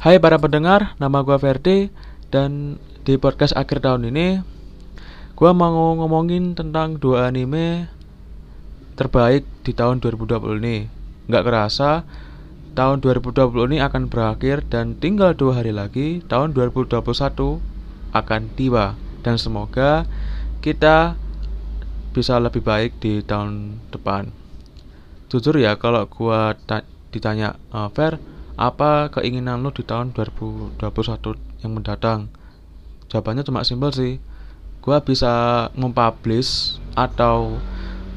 Hai para pendengar, nama gua Ferdi dan di podcast akhir tahun ini gua mau ngomongin tentang dua anime terbaik di tahun 2020 ini. Nggak kerasa tahun 2020 ini akan berakhir dan tinggal dua hari lagi tahun 2021 akan tiba dan semoga kita bisa lebih baik di tahun depan. Jujur ya kalau gua ditanya uh, Fer apa keinginan lo di tahun 2021 yang mendatang? Jawabannya cuma simpel sih. Gua bisa mempublish atau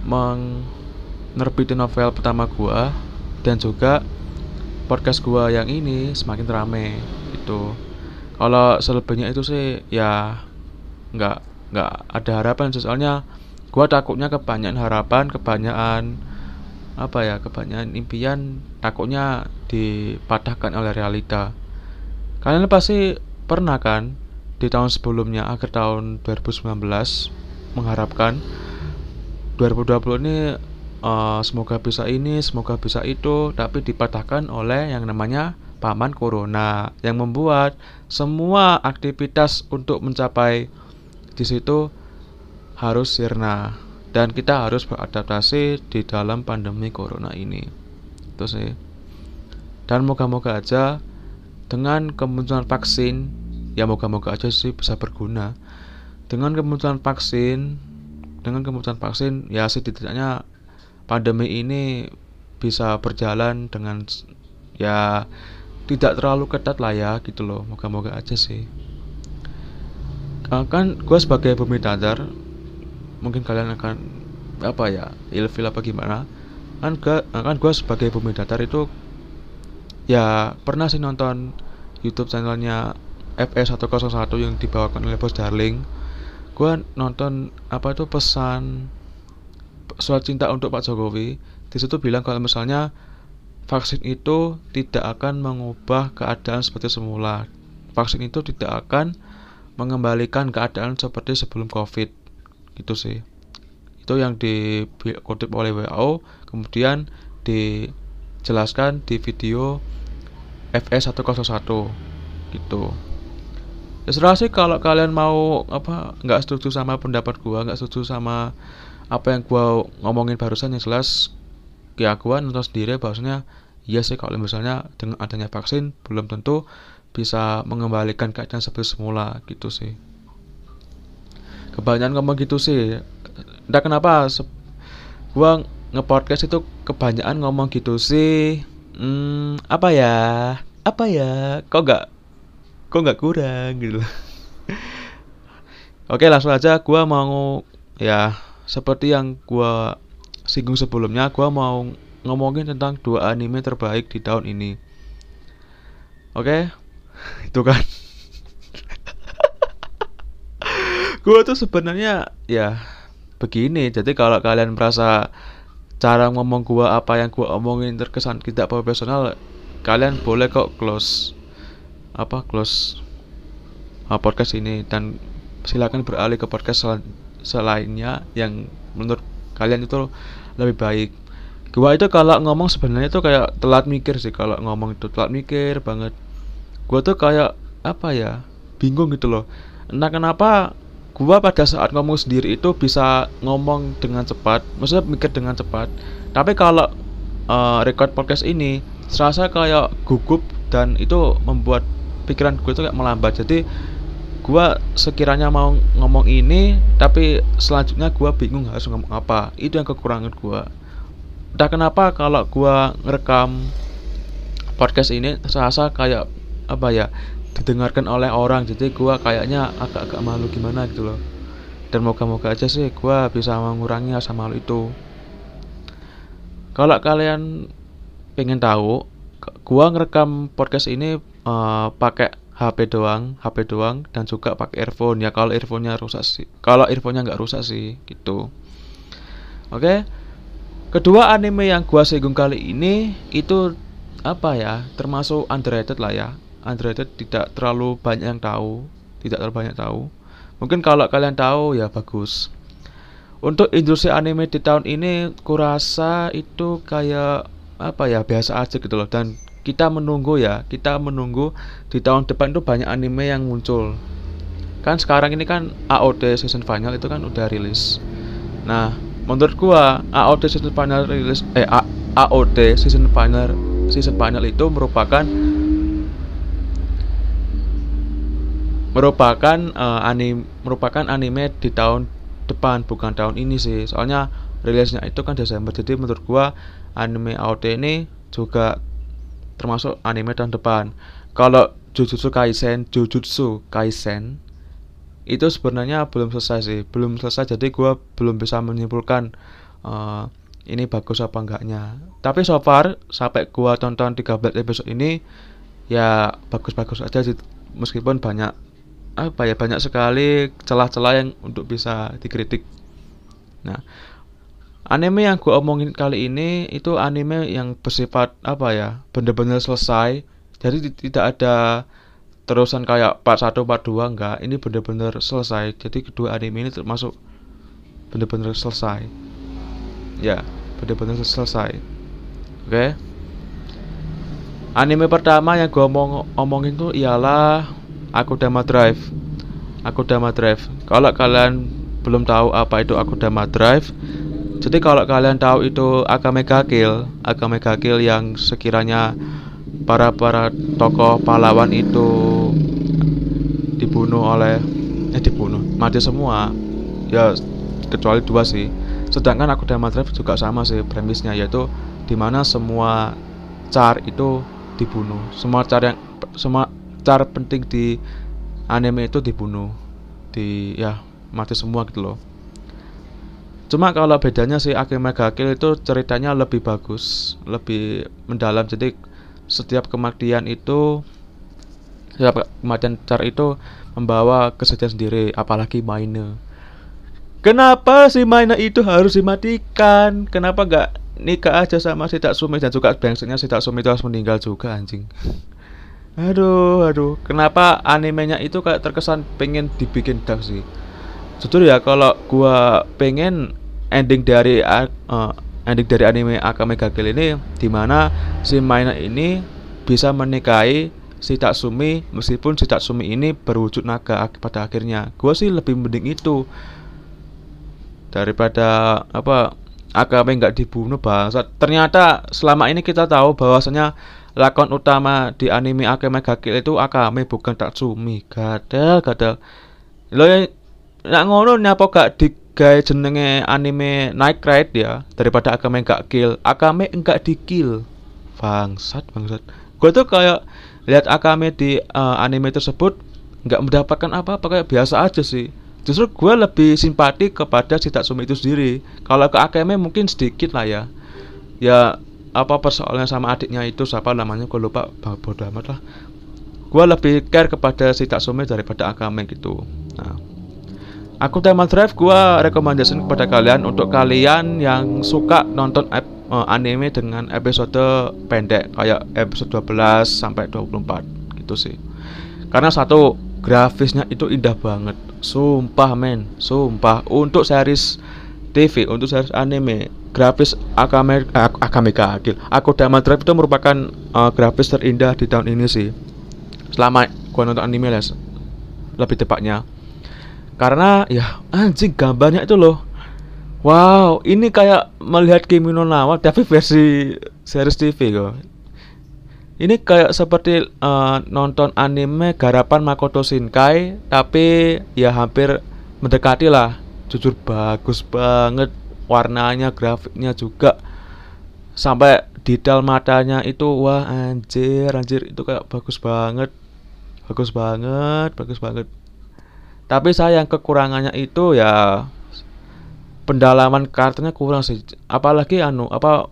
menerbitin novel pertama gua dan juga podcast gua yang ini semakin rame itu kalau selebihnya itu sih ya nggak nggak ada harapan soalnya gua takutnya kebanyakan harapan kebanyakan apa ya kebanyakan impian takutnya dipatahkan oleh realita. Kalian pasti pernah kan di tahun sebelumnya akhir tahun 2019 mengharapkan 2020 ini uh, semoga bisa ini semoga bisa itu tapi dipatahkan oleh yang namanya paman corona yang membuat semua aktivitas untuk mencapai di situ harus sirna dan kita harus beradaptasi di dalam pandemi corona ini. Itu sih. Dan moga-moga aja dengan kemunculan vaksin ya moga-moga aja sih bisa berguna. Dengan kemunculan vaksin dengan kemunculan vaksin ya setidaknya pandemi ini bisa berjalan dengan ya tidak terlalu ketat lah ya gitu loh. Moga-moga aja sih. Kan gue sebagai bumi datar mungkin kalian akan apa ya ilfil apa gimana. Kan gue kan gue sebagai bumi datar itu ya pernah sih nonton YouTube channelnya FS 101 yang dibawakan oleh Bos Darling. Gue nonton apa itu pesan soal cinta untuk Pak Jokowi. Di situ bilang kalau misalnya vaksin itu tidak akan mengubah keadaan seperti semula. Vaksin itu tidak akan mengembalikan keadaan seperti sebelum covid gitu sih. Itu yang dikutip oleh WHO kemudian dijelaskan di video FS 101 gitu. Ya serah sih kalau kalian mau apa nggak setuju sama pendapat gua nggak setuju sama apa yang gua ngomongin barusan yang jelas ya gua nonton sendiri bahwasanya iya sih kalau misalnya dengan adanya vaksin belum tentu bisa mengembalikan keadaan seperti semula. Gitu sih kebanyakan ngomong gitu sih. Entah kenapa gua ngepodcast itu kebanyakan ngomong gitu sih. Hmm, apa ya? Apa ya? Kok gak kok gak kurang gitu oke langsung aja. Gua mau ya seperti yang gua singgung sebelumnya gua mau ngomongin tentang dua anime terbaik di tahun ini. Oke? Itu kan gue tuh sebenarnya ya begini. Jadi kalau kalian merasa cara ngomong gue apa yang gue omongin terkesan tidak profesional kalian boleh kok close apa close uh, podcast ini. Dan silakan beralih ke podcast sel selainnya yang menurut kalian itu lebih baik. Gua itu kalau ngomong sebenarnya itu kayak telat mikir sih. Kalau ngomong itu telat mikir banget. Gua tuh kayak apa ya bingung gitu loh. Entah kenapa gua pada saat ngomong sendiri itu bisa ngomong dengan cepat maksudnya mikir dengan cepat. Tapi kalau uh, record podcast ini serasa kayak gugup dan itu membuat pikiran gue itu kayak melambat. Jadi gue sekiranya mau ngomong ini tapi selanjutnya gue bingung harus ngomong apa. Itu yang kekurangan gue entah kenapa kalau gue ngerekam podcast ini serasa kayak apa ya didengarkan oleh orang. Jadi gue kayaknya agak-agak malu gimana gitu loh. Dan moga-moga aja sih gue bisa mengurangi rasa malu itu. Kalau kalian pengen tahu gue ngerekam podcast ini uh, pakai HP doang HP doang dan juga pakai earphone. Ya kalau earphonenya rusak sih. Kalau earphonenya nggak rusak sih gitu. Oke? Okay? kedua anime yang gue singgung kali ini itu apa ya? Termasuk underrated lah ya underrated tidak terlalu banyak yang tahu tidak terlalu banyak tahu. Mungkin kalau kalian tahu ya bagus. Untuk industri anime di tahun ini kurasa itu kayak apa ya biasa aja gitu loh. Dan kita menunggu ya kita menunggu di tahun depan itu banyak anime yang muncul. Kan sekarang ini kan AOT season final itu kan udah rilis. Nah menurut gua AOT season final rilis eh A AOT season final season final itu merupakan merupakan uh, anime merupakan anime di tahun depan bukan tahun ini sih soalnya rilisnya itu kan Desember jadi menurut gua anime AOT ini juga termasuk anime tahun depan. Kalau Jujutsu Kaisen, Jujutsu Kaisen itu sebenarnya belum selesai sih, belum selesai jadi gue belum bisa menyimpulkan uh, ini bagus apa enggaknya. Tapi so far sampai gue tonton 13 episode ini ya bagus-bagus aja sih meskipun banyak apa ya banyak sekali celah-celah yang untuk bisa dikritik. Nah, Anime yang gue omongin kali ini itu anime yang bersifat apa ya, bener-bener selesai. Jadi tidak ada terusan kayak part 1, part 2 enggak. Ini bener-bener selesai. Jadi kedua anime ini termasuk bener-bener selesai. Ya, bener-bener selesai. Oke. Okay? Anime pertama yang gue omong omongin tuh ialah Aku Dama Drive. Aku Dama Drive. Kalau kalian belum tahu apa itu Aku Dama Drive, jadi kalau kalian tahu itu Akame Kill, Akame Kill yang sekiranya para para tokoh pahlawan itu dibunuh oleh eh dibunuh mati semua ya kecuali dua sih sedangkan aku dan Drive juga sama sih premisnya yaitu di mana semua car itu dibunuh semua car yang semua car penting di anime itu dibunuh di ya mati semua gitu loh Cuma kalau bedanya si Akime ga Kill itu ceritanya lebih bagus, lebih mendalam. Jadi setiap kematian itu setiap kematian Char itu membawa kesedihan sendiri, apalagi Maine. Kenapa si Maine itu harus dimatikan? Kenapa gak nikah aja sama si Tatsumi dan juga bangsanya si Tatsumi itu harus meninggal juga anjing. Aduh, aduh, kenapa animenya itu kayak terkesan pengen dibikin dark sih? Jujur ya, kalau gua pengen ending dari uh, ending dari anime Akame ga Kill ini di mana si Maina ini bisa menikahi si Tatsumi meskipun si Tatsumi ini berwujud naga pada akhirnya. Gue sih lebih mending itu. Daripada apa Akame nggak dibunuh bangsa ternyata selama ini kita tahu bahwasanya lakon utama di anime Akame ga Kill itu Akame bukan Tatsumi. Gadel gadel. Lo yang nak ngono nyapa gak di gaya jenenge anime Night Ride ya daripada Akame enggak kill? Akame enggak di kill bangsat bangsat. Gue tuh kayak lihat Akame di uh, anime tersebut nggak mendapatkan apa-apa kayak biasa aja sih. Justru gue lebih simpati kepada si Tatsumi itu sendiri. Kalau ke Akame mungkin sedikit lah ya. Ya apa persoalannya sama adiknya itu siapa namanya gue lupa bodoh amat lah gue lebih care kepada si Tatsumi daripada Akame gitu nah Aku Tema Drive gua rekomendasi kepada kalian untuk kalian yang suka nonton ep, uh, anime dengan episode pendek kayak episode 12 sampai 24 gitu sih. Karena satu grafisnya itu indah banget. Sumpah men, sumpah untuk series TV, untuk series anime, grafis Akame Akame Kill. Aku Dama Drive itu merupakan uh, grafis terindah di tahun ini sih. Selama gua nonton anime les. Lebih tepatnya karena ya anjing gambarnya itu loh wow ini kayak melihat Kimi no Nawa tapi versi series TV kok ini kayak seperti uh, nonton anime garapan Makoto Shinkai tapi ya hampir mendekati lah jujur bagus banget warnanya grafiknya juga. Sampai detail matanya itu wah anjir anjir itu kayak bagus banget. Bagus banget bagus banget. Tapi sayang kekurangannya itu ya pendalaman karakternya kurang sih. Apalagi anu apa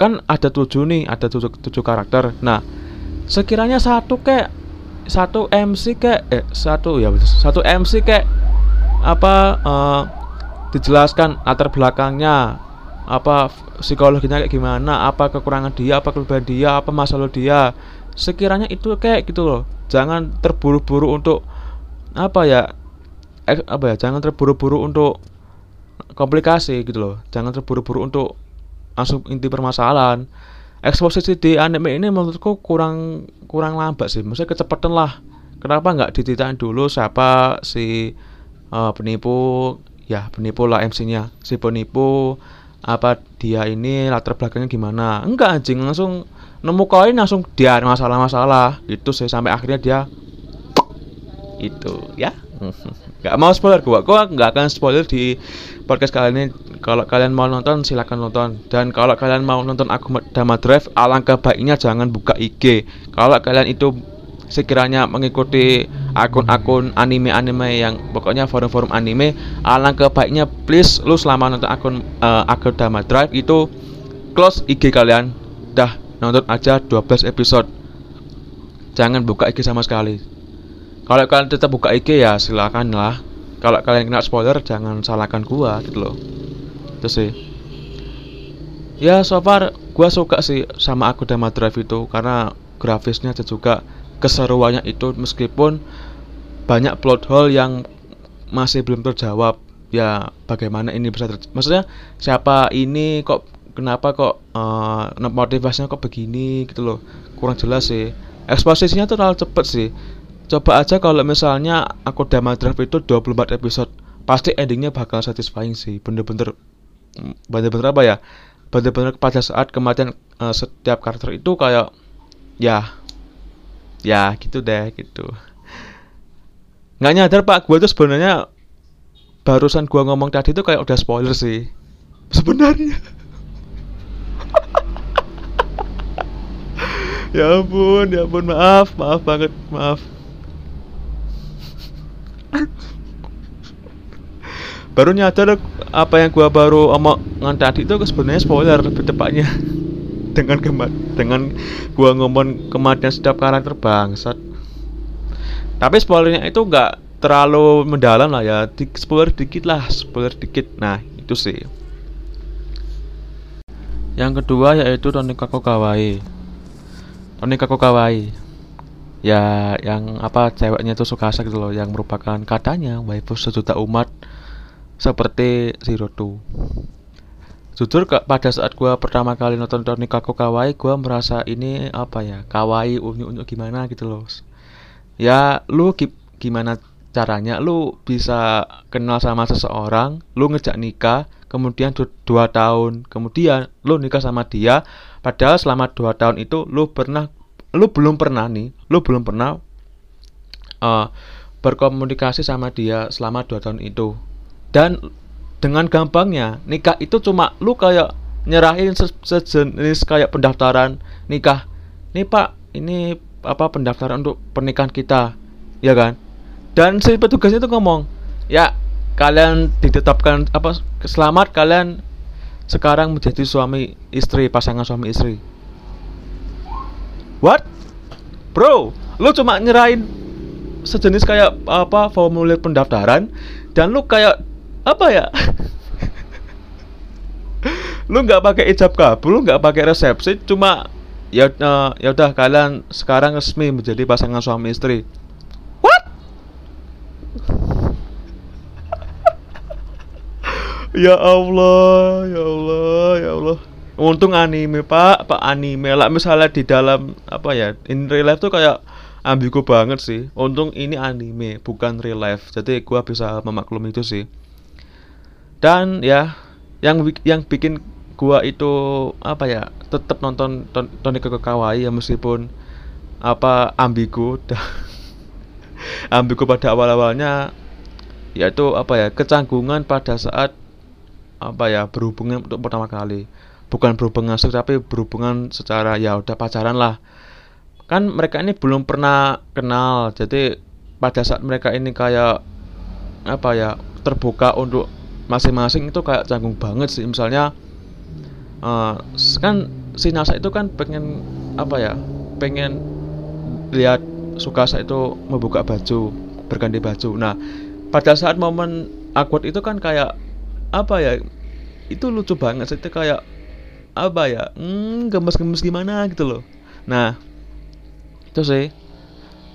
kan ada tujuh nih ada tujuh, tujuh karakter. Nah sekiranya satu kayak satu MC kayak eh satu ya satu MC kayak apa uh, dijelaskan latar belakangnya apa psikologinya kayak gimana apa kekurangan dia apa kelebihan dia apa masalah dia. Sekiranya itu kayak gitu loh. Jangan terburu-buru untuk apa ya eh, apa ya jangan terburu-buru untuk komplikasi gitu loh. Jangan terburu-buru untuk masuk inti permasalahan. Eksposisi di anime ini menurutku kurang kurang lambat sih. Maksudnya kecepatan lah. Kenapa nggak dititipin dulu siapa si uh, penipu ya penipu lah MC-nya si penipu apa dia ini latar belakangnya gimana? Enggak anjing langsung nemu koin langsung dia masalah-masalah. Itu sih sampai akhirnya dia itu ya. Nggak mau spoiler gua gua nggak akan spoiler di podcast kali ini. Kalau kalian mau nonton silahkan nonton. Dan kalau kalian mau nonton aku Dama Drive alangkah baiknya jangan buka IG kalau kalian itu sekiranya mengikuti akun-akun anime-anime yang pokoknya forum-forum anime alangkah baiknya please lu selama nonton akun uh, akun Dama Drive. Itu close IG kalian. Dah nonton aja 12 episode. Jangan buka IG sama sekali. Kalau kalian tetap buka IG ya silakan lah. Kalau kalian kena spoiler jangan salahkan gua gitu loh. Itu sih. Ya so far gua suka sih sama aku Dama Drive itu karena grafisnya juga keseruannya itu meskipun banyak plot hole yang masih belum terjawab ya bagaimana ini bisa terjawab maksudnya siapa ini kok kenapa kok uh, motivasinya kok begini gitu loh kurang jelas sih eksposisinya tuh terlalu cepet sih Coba aja kalau misalnya aku Dama Drive itu 24 episode, pasti endingnya bakal satisfying sih. Bener-bener bener-bener apa ya? Bener-bener pada saat kematian uh, setiap karakter itu kayak ya ya gitu deh gitu. Nggak nyadar pak, gue tuh sebenarnya barusan gue ngomong tadi tuh kayak udah spoiler sih. Sebenarnya. ya ampun, ya ampun, maaf, maaf banget, maaf. baru nyadar apa yang gua baru omong tadi itu sebenarnya spoiler lebih tepatnya dengan kemat dengan gua ngomong kematian setiap karakter bangsat. Tapi spoilernya itu enggak terlalu mendalam lah ya. Di, spoiler dikit lah spoiler dikit. Nah itu sih. Yang kedua yaitu Kako Kawaii Kako Kawaii ya yang apa ceweknya itu suka gitu loh yang merupakan katanya waifu sejuta umat seperti Zero Two jujur pada saat gua pertama kali nonton Kako Kawaii gua merasa ini apa ya kawaii unyu unyu gimana gitu loh ya lu gimana caranya? Lu bisa kenal sama seseorang lu ngejak nikah kemudian dua tahun kemudian lu nikah sama dia padahal selama dua tahun itu lu pernah lu belum pernah nih lu belum pernah uh, berkomunikasi sama dia selama dua tahun itu. Dan dengan gampangnya nikah itu cuma lu kayak nyerahin se sejenis kayak pendaftaran nikah. Nih pak ini apa pendaftaran untuk pernikahan kita ya kan? Dan si petugasnya itu ngomong ya kalian ditetapkan apa selamat kalian sekarang menjadi suami istri pasangan suami istri. What? Bro, lu cuma nyerahin sejenis kayak apa formulir pendaftaran dan lu kayak apa ya? lu nggak pakai ijab kabul, nggak pakai resepsi, cuma ya uh, ya udah kalian sekarang resmi menjadi pasangan suami istri. What? ya Allah, ya Allah, ya Allah untung anime pak pak anime lah misalnya di dalam apa ya in real life tuh kayak ambigu banget sih untung ini anime bukan real life jadi gua bisa memaklumi itu sih dan ya yang yang bikin gua itu apa ya tetap nonton ton, Tony Kawaii ya meskipun apa ambigu ambigu pada awal-awalnya yaitu apa ya kecanggungan pada saat apa ya berhubungan untuk pertama kali. Bukan berhubungan seks tapi berhubungan secara ya udah pacaran lah. Kan mereka ini belum pernah kenal jadi pada saat mereka ini kayak apa ya terbuka untuk masing-masing itu kayak canggung banget sih. Misalnya uh, kan si Nasa itu kan pengen apa ya pengen lihat Sukasa itu membuka baju berganti baju. Nah pada saat momen awkward itu kan kayak apa ya itu lucu banget sih. Itu kayak apa ya hmm, gemes-gemes gimana gitu loh. Nah itu sih.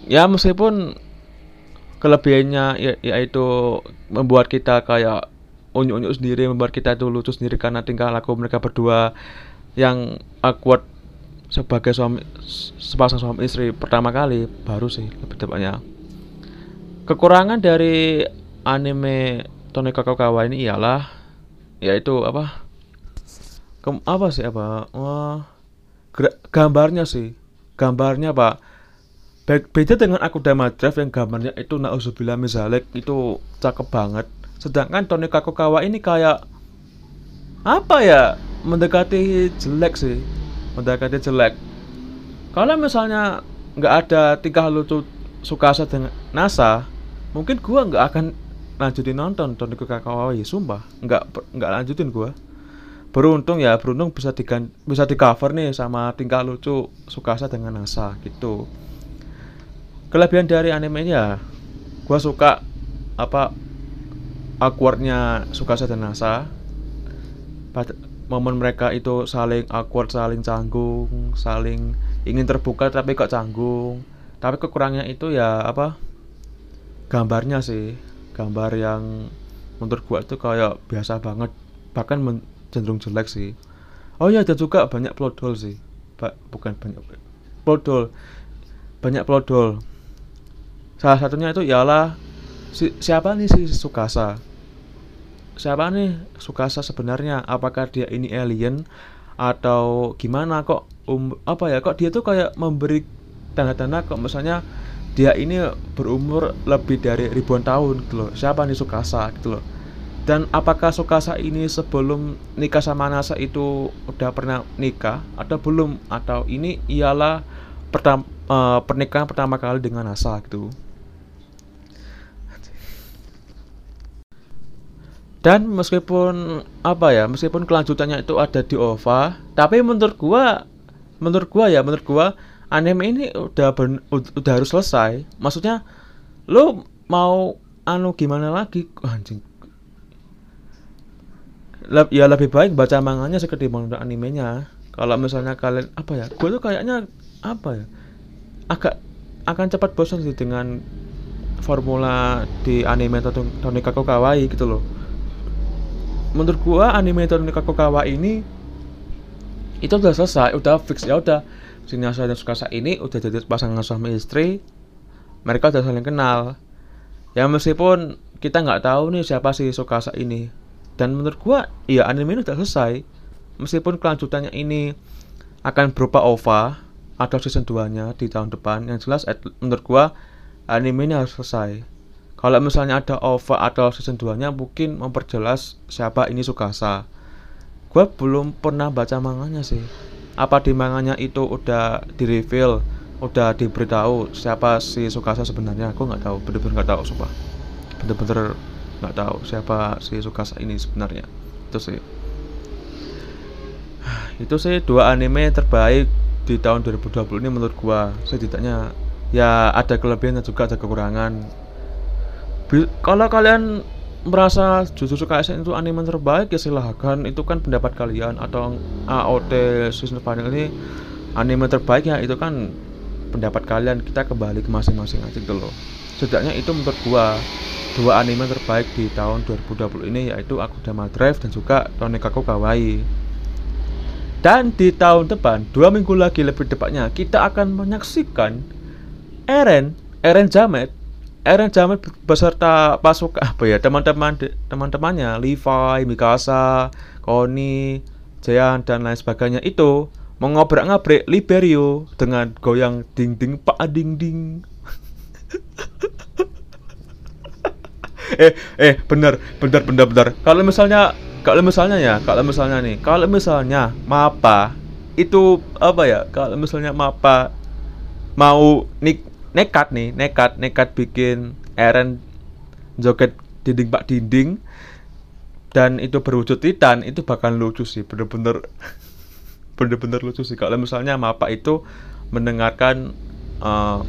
Ya meskipun kelebihannya ya, yaitu membuat kita kayak unyu-unyu sendiri membuat kita itu lucu sendiri karena tingkah laku mereka berdua yang awkward sebagai suami sepasang suami istri pertama kali baru sih lebih tepatnya. Kekurangan dari anime Toneka Kawa ini ialah yaitu apa? Ke, apa sih apa? Wah gambarnya sih gambarnya pak. Beda dengan aku Drive yang gambarnya itu nauzubillah mizalek itu cakep banget sedangkan Toneka Kawa ini kayak apa ya? Mendekati jelek sih. Mendekati jelek. Kalau misalnya nggak ada tingkah lucu Sukasa dengan NASA mungkin gua nggak akan lanjutin nonton Toneka Kawa ya sumpah. Nggak nggak lanjutin gua. Beruntung ya beruntung bisa digan bisa di cover nih sama tingkah lucu Sukasa dengan NASA gitu. Kelebihan dari anime ini ya gua suka apa awkwardnya Sukasa dan NASA momen mereka itu saling awkward, saling canggung, saling ingin terbuka tapi kok canggung. Tapi kekurangnya itu ya apa? Gambarnya sih, gambar yang menurut gua itu kayak biasa banget, bahkan cenderung jelek sih. Oh iya, ada juga banyak plot hole sih. Ba bukan banyak plot. Banyak plot hole. Salah satunya itu ialah si siapa nih si Sukasa? Siapa nih Sukasa sebenarnya? Apakah dia ini alien atau gimana? Kok um, apa ya? Kok dia tuh kayak memberi tanda-tanda kok misalnya dia ini berumur lebih dari ribuan tahun gitu loh. Siapa nih Sukasa gitu loh? Dan apakah Sukasa ini sebelum nikah sama Nasa itu udah pernah nikah atau belum? Atau ini ialah pertama uh, pernikahan pertama kali dengan Nasa gitu dan meskipun apa ya meskipun kelanjutannya itu ada di OVA tapi menurut gua menurut gua ya menurut gua anime ini udah ben, udah harus selesai. Maksudnya lo mau anu gimana lagi? Anjing. Leb, ya lebih baik baca manganya sih ketimbang animenya. Kalau misalnya kalian apa ya gue tuh kayaknya apa ya agak akan cepat bosan sih dengan formula di anime Tonikaku Kawaii gitu loh menurut gua anime Tonika Kawa ini itu udah selesai, udah fix ya udah. Shinasa dan Sukasa ini udah jadi pasangan suami istri. Mereka udah saling kenal. Ya meskipun kita nggak tahu nih siapa sih Sukasa ini. Dan menurut gua, ya anime ini udah selesai. Meskipun kelanjutannya ini akan berupa OVA atau season 2-nya di tahun depan, yang jelas menurut gua anime ini harus selesai kalau misalnya ada OVA atau season 2 nya mungkin memperjelas siapa ini Sukasa gue belum pernah baca manganya sih. Apa di manganya itu udah di reveal udah diberitahu siapa si Sukasa sebenarnya? Aku nggak tahu bener-bener nggak tahu sumpah. Bener-bener nggak tahu siapa si Sukasa ini sebenarnya. Itu sih. Itu sih dua anime terbaik di tahun 2020 ini menurut gua. Setidaknya ya ada kelebihan dan juga ada kekurangan kalau kalian merasa Jujutsu Kaisen itu anime terbaik ya silahkan. Itu kan pendapat kalian. Atau AOT season final ini anime terbaik ya itu kan pendapat kalian. Kita kembali ke masing-masing aja gitu loh. Setidaknya itu menurut gua dua anime terbaik di tahun 2020 ini yaitu Aku Dama Drive dan juga Tonikaku Kawaii dan di tahun depan dua minggu lagi lebih tepatnya kita akan menyaksikan Eren Eren Jamet Eren Jamet beserta pasukan apa ya teman-teman teman-temannya Levi, Mikasa, Koni, Jayan dan lain sebagainya itu mengobrak-ngabrik Liberio dengan goyang ding ding pak ding ding. eh eh benar benar benar benar. Kalau misalnya kalau misalnya ya kalau misalnya nih kalau misalnya Mapa itu apa ya kalau misalnya Mapa mau nik nekat nih nekat nekat bikin Eren joget dinding pak dinding. Dan itu berwujud titan itu bakal lucu sih bener-bener bener-bener lucu sih. Kalau misalnya Mapa itu mendengarkan uh,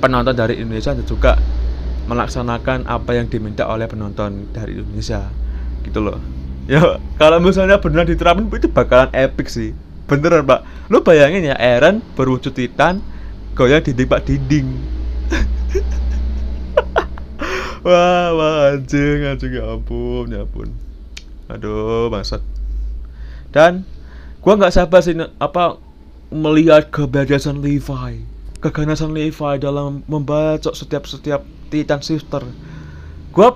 penonton dari Indonesia dan juga melaksanakan apa yang diminta oleh penonton dari Indonesia gitu loh. Ya kalau misalnya benar diterapin itu bakalan epic sih. Beneran pak. Lu bayangin ya Eren berwujud titan goyang dinding pak dinding. Wah wah anjing anjing ya ampun ya ampun. Aduh bangsat. Dan gua nggak sabar sih apa melihat kebebasan Levi. Keganasan Levi dalam membaca setiap setiap Titan Shifter. Gue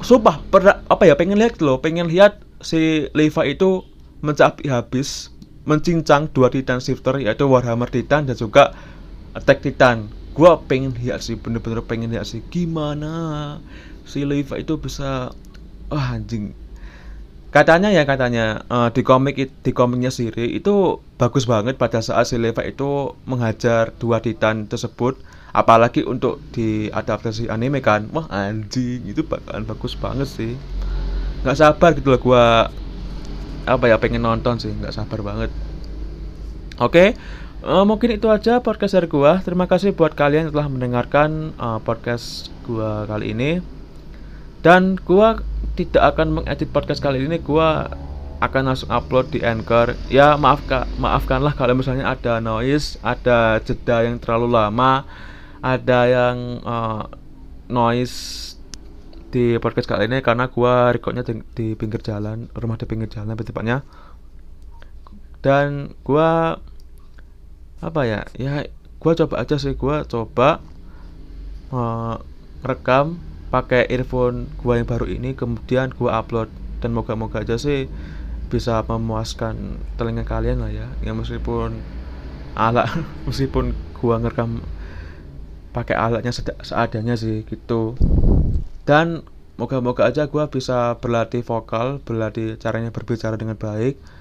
sumpah pernah apa ya pengen lihat loh pengen lihat si Levi itu mencapai habis mencincang dua Titan Shifter yaitu Warhammer Titan dan juga Attack Titan. Gue pengen lihat sih bener-bener pengen lihat sih gimana si Levi itu bisa oh, anjing. Katanya ya katanya uh, di komik di komiknya Siri itu bagus banget pada saat si Levi itu menghajar dua titan tersebut apalagi untuk diadaptasi anime kan. Wah anjing itu bakalan bagus banget sih. Nggak sabar gitu loh gua apa ya pengen nonton sih nggak sabar banget. Oke okay? Uh, mungkin itu aja podcast dari gua. Terima kasih buat kalian yang telah mendengarkan uh, podcast gua kali ini. Dan gua tidak akan mengedit podcast kali ini gua akan langsung upload di Anchor. Ya maaf kak. Maafkanlah kalau misalnya ada noise ada jeda yang terlalu lama ada yang uh, noise di podcast kali ini karena gua recordnya di, di pinggir jalan rumah di pinggir jalan tepatnya dan gua apa ya? Ya gua coba aja sih. Gua coba uh, rekam pakai earphone gua yang baru ini kemudian gua upload. Dan moga-moga aja sih bisa memuaskan telinga kalian lah ya. Ya meskipun alat meskipun gua ngerekam pakai alatnya seadanya sih gitu. Dan moga-moga aja gua bisa berlatih vokal berlatih caranya berbicara dengan baik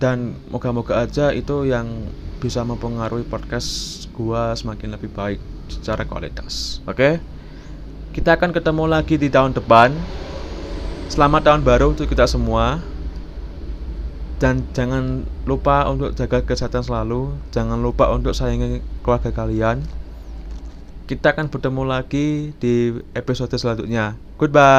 dan moga-moga aja itu yang bisa mempengaruhi podcast gua semakin lebih baik secara kualitas oke okay? Kita akan ketemu lagi di tahun depan. Selamat tahun baru untuk kita semua. Dan jangan lupa untuk jaga kesehatan selalu. Jangan lupa untuk sayangi keluarga kalian. Kita akan bertemu lagi di episode selanjutnya. Goodbye.